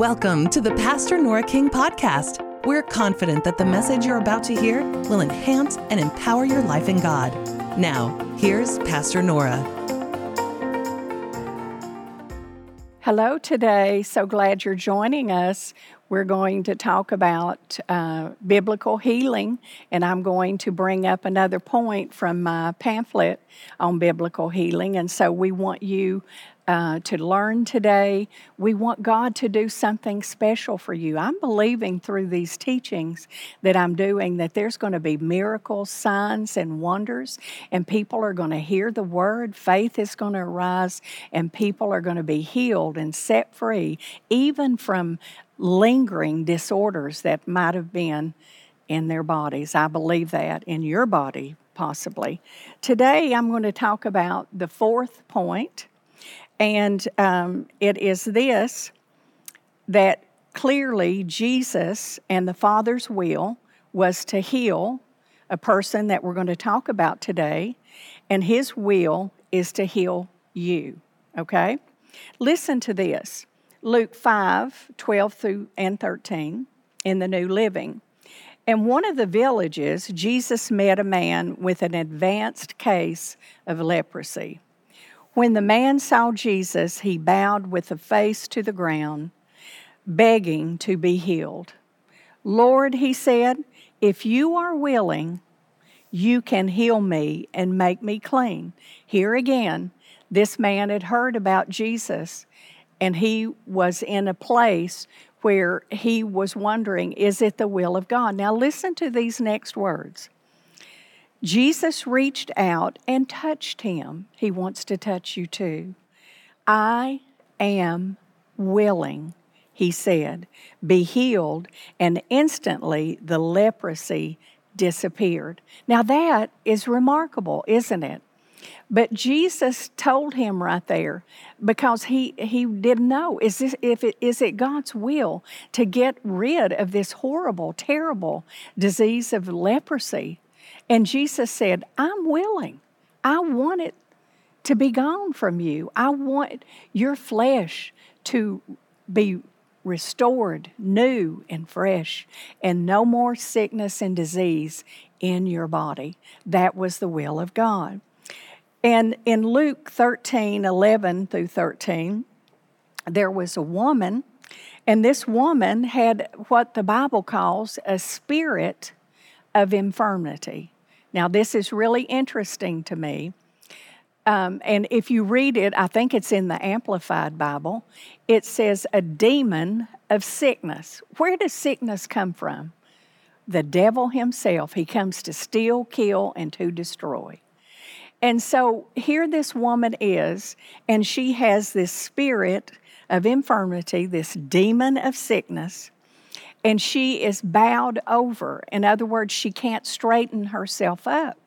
Welcome to the Pastor Nora King podcast. We're confident that the message you're about to hear will enhance and empower your life in God. Now, here's Pastor Nora. Hello, today. So glad you're joining us. We're going to talk about uh, biblical healing, and I'm going to bring up another point from my pamphlet on biblical healing. And so we want you uh, to learn today. We want God to do something special for you. I'm believing through these teachings that I'm doing that there's going to be miracles, signs, and wonders, and people are going to hear the word. Faith is going to arise, and people are going to be healed and set free, even from lingering disorders that might have been in their bodies. I believe that in your body, possibly. Today, I'm going to talk about the fourth point and um, it is this that clearly Jesus and the Father's will was to heal a person that we're going to talk about today, and his will is to heal you. Okay? Listen to this Luke 5 12 through and 13 in the New Living. In one of the villages, Jesus met a man with an advanced case of leprosy. When the man saw Jesus, he bowed with a face to the ground, begging to be healed. Lord, he said, if you are willing, you can heal me and make me clean. Here again, this man had heard about Jesus, and he was in a place where he was wondering, is it the will of God? Now, listen to these next words. Jesus reached out and touched him. He wants to touch you too. I am willing, he said. Be healed. And instantly the leprosy disappeared. Now that is remarkable, isn't it? But Jesus told him right there because he, he didn't know is this if it is it God's will to get rid of this horrible, terrible disease of leprosy and Jesus said, I'm willing. I want it to be gone from you. I want your flesh to be restored, new and fresh, and no more sickness and disease in your body. That was the will of God. And in Luke 13 11 through 13, there was a woman, and this woman had what the Bible calls a spirit of infirmity. Now, this is really interesting to me. Um, and if you read it, I think it's in the Amplified Bible, it says a demon of sickness. Where does sickness come from? The devil himself. He comes to steal, kill, and to destroy. And so here this woman is, and she has this spirit of infirmity, this demon of sickness and she is bowed over. In other words, she can't straighten herself up.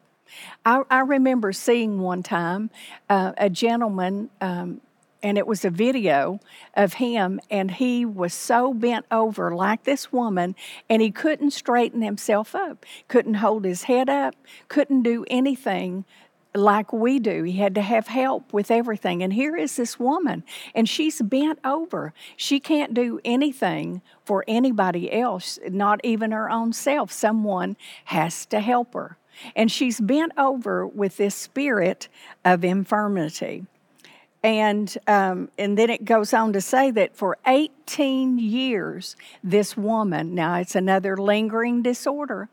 I, I remember seeing one time uh, a gentleman, um, and it was a video of him, and he was so bent over like this woman, and he couldn't straighten himself up, couldn't hold his head up, couldn't do anything like we do. He had to have help with everything. And here is this woman, and she's bent over. She can't do anything for anybody else, not even her own self. Someone has to help her. And she's bent over with this spirit of infirmity. And, um, and then it goes on to say that for 18 years, this woman, now it's another lingering disorder,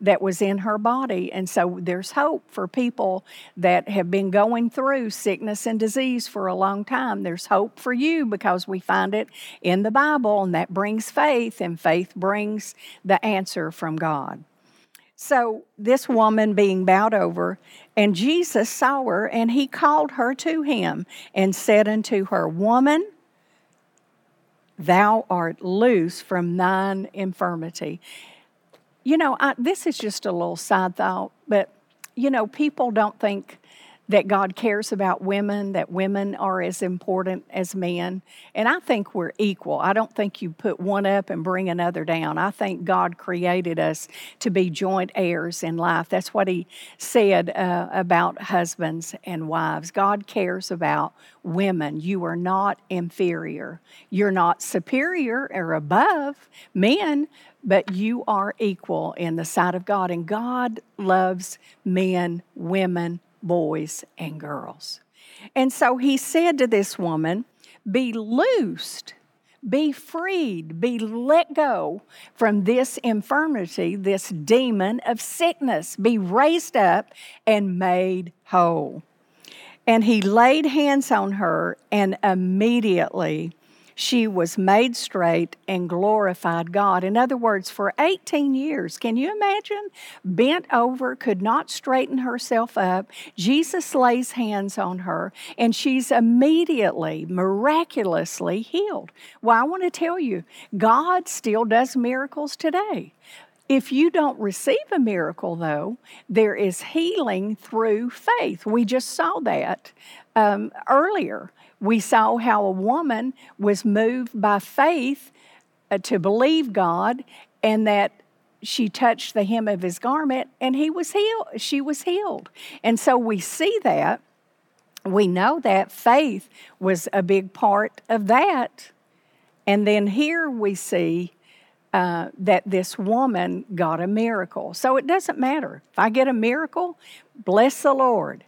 that was in her body. And so there's hope for people that have been going through sickness and disease for a long time. There's hope for you because we find it in the Bible, and that brings faith, and faith brings the answer from God. So, this woman being bowed over, and Jesus saw her, and he called her to him and said unto her, Woman, thou art loose from thine infirmity. You know, I, this is just a little side thought, but you know, people don't think that God cares about women, that women are as important as men. And I think we're equal. I don't think you put one up and bring another down. I think God created us to be joint heirs in life. That's what He said uh, about husbands and wives. God cares about women. You are not inferior, you're not superior or above men, but you are equal in the sight of God. And God loves men, women, boys and girls. And so he said to this woman, Be loosed, be freed, be let go from this infirmity, this demon of sickness, be raised up and made whole. And he laid hands on her, and immediately she was made straight and glorified God. In other words, for 18 years, can you imagine? Bent over, could not straighten herself up. Jesus lays hands on her, and she's immediately, miraculously healed. Well, I want to tell you, God still does miracles today. If you don't receive a miracle, though, there is healing through faith. We just saw that um, earlier we saw how a woman was moved by faith uh, to believe God and that she touched the hem of his garment and he was healed she was healed. And so we see that. We know that faith was a big part of that. And then here we see uh, that this woman got a miracle. So it doesn't matter. If i get a miracle bless the lord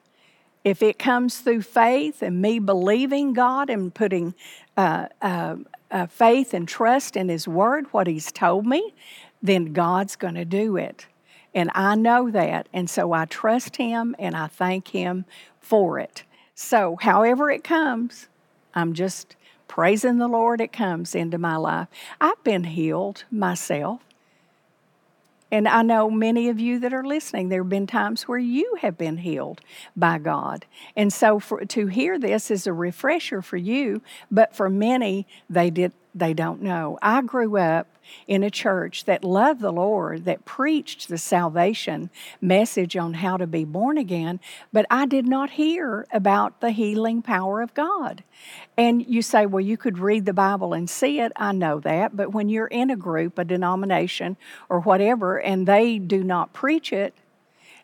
if it comes through faith and me believing God and putting uh, uh, uh, faith and trust in His Word, what He's told me, then God's going to do it. And I know that. And so I trust Him and I thank Him for it. So, however it comes, I'm just praising the Lord, it comes into my life. I've been healed myself. And I know many of you that are listening, there have been times where you have been healed by God. And so for, to hear this is a refresher for you, but for many, they did they don't know. I grew up in a church that loved the Lord, that preached the salvation message on how to be born again, but I did not hear about the healing power of God. And you say, well, you could read the Bible and see it. I know that. But when you're in a group, a denomination, or whatever, and they do not preach it,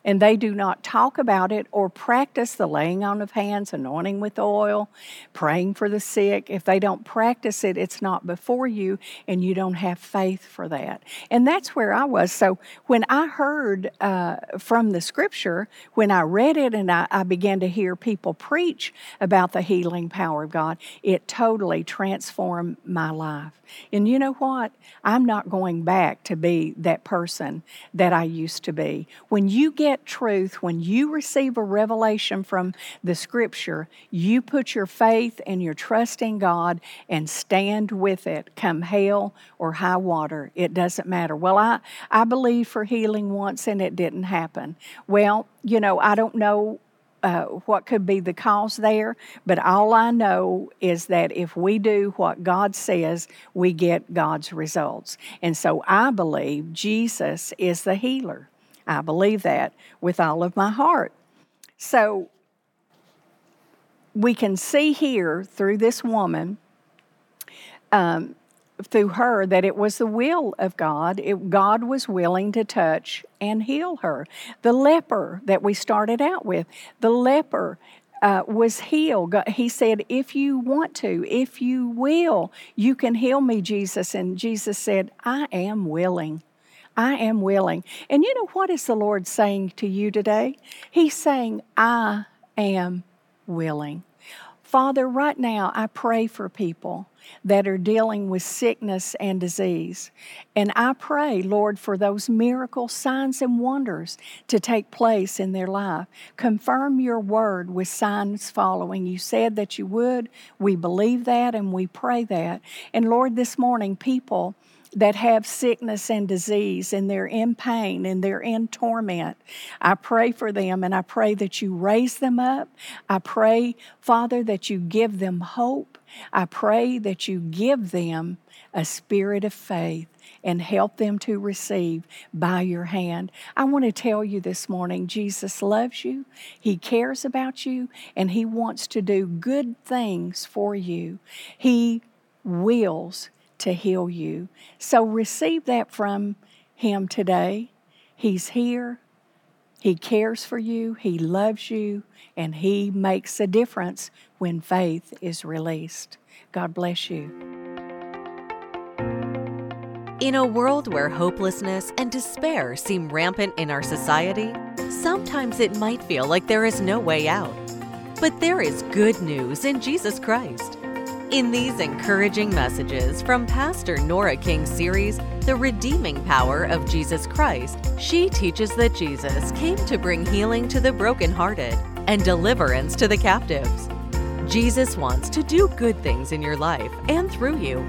and they do not talk about it or practice the laying on of hands, anointing with oil, praying for the sick, if they don't practice it, it's not before you and you don't have faith for that. And that's where I was. So when I heard uh, from the scripture, when I read it and I, I began to hear people preach about the healing power of God, it totally transformed my life. And you know what? I'm not going back to be that person that I used to be. When you get truth, when you receive a revelation from the scripture, you put your faith and your trust in God and stand with it, come hail or high water. It doesn't matter. Well, I, I believed for healing once and it didn't happen. Well, you know, I don't know uh, what could be the cause there, but all I know is that if we do what God says, we get God's results. And so I believe Jesus is the healer. I believe that with all of my heart. So we can see here through this woman um, through her that it was the will of God. It, God was willing to touch and heal her. The leper that we started out with, the leper uh, was healed. He said, If you want to, if you will, you can heal me, Jesus. And Jesus said, I am willing. I am willing. And you know what is the Lord saying to you today? He's saying, I am willing. Father, right now I pray for people that are dealing with sickness and disease. And I pray, Lord, for those miracle signs and wonders to take place in their life. Confirm your word with signs following. You said that you would. We believe that and we pray that. And Lord, this morning, people that have sickness and disease and they're in pain and they're in torment. I pray for them and I pray that you raise them up. I pray, Father, that you give them hope. I pray that you give them a spirit of faith and help them to receive by your hand. I want to tell you this morning Jesus loves you, He cares about you, and He wants to do good things for you. He wills to heal you. So receive that from Him today. He's here. He cares for you, He loves you, and He makes a difference when faith is released. God bless you. In a world where hopelessness and despair seem rampant in our society, sometimes it might feel like there is no way out. But there is good news in Jesus Christ. In these encouraging messages from Pastor Nora King's series, The Redeeming Power of Jesus Christ, she teaches that Jesus came to bring healing to the brokenhearted and deliverance to the captives. Jesus wants to do good things in your life and through you.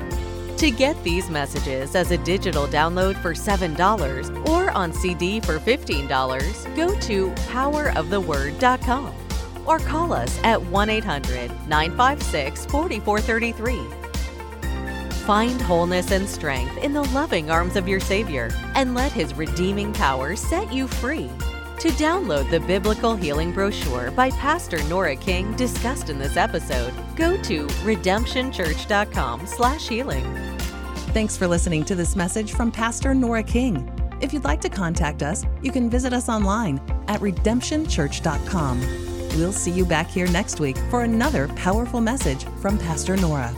To get these messages as a digital download for $7 or on CD for $15, go to poweroftheword.com or call us at 1 800 956 4433. Find wholeness and strength in the loving arms of your Savior and let His redeeming power set you free. To download the biblical healing brochure by Pastor Nora King discussed in this episode, go to redemptionchurch.com/healing. Thanks for listening to this message from Pastor Nora King. If you'd like to contact us, you can visit us online at redemptionchurch.com. We'll see you back here next week for another powerful message from Pastor Nora.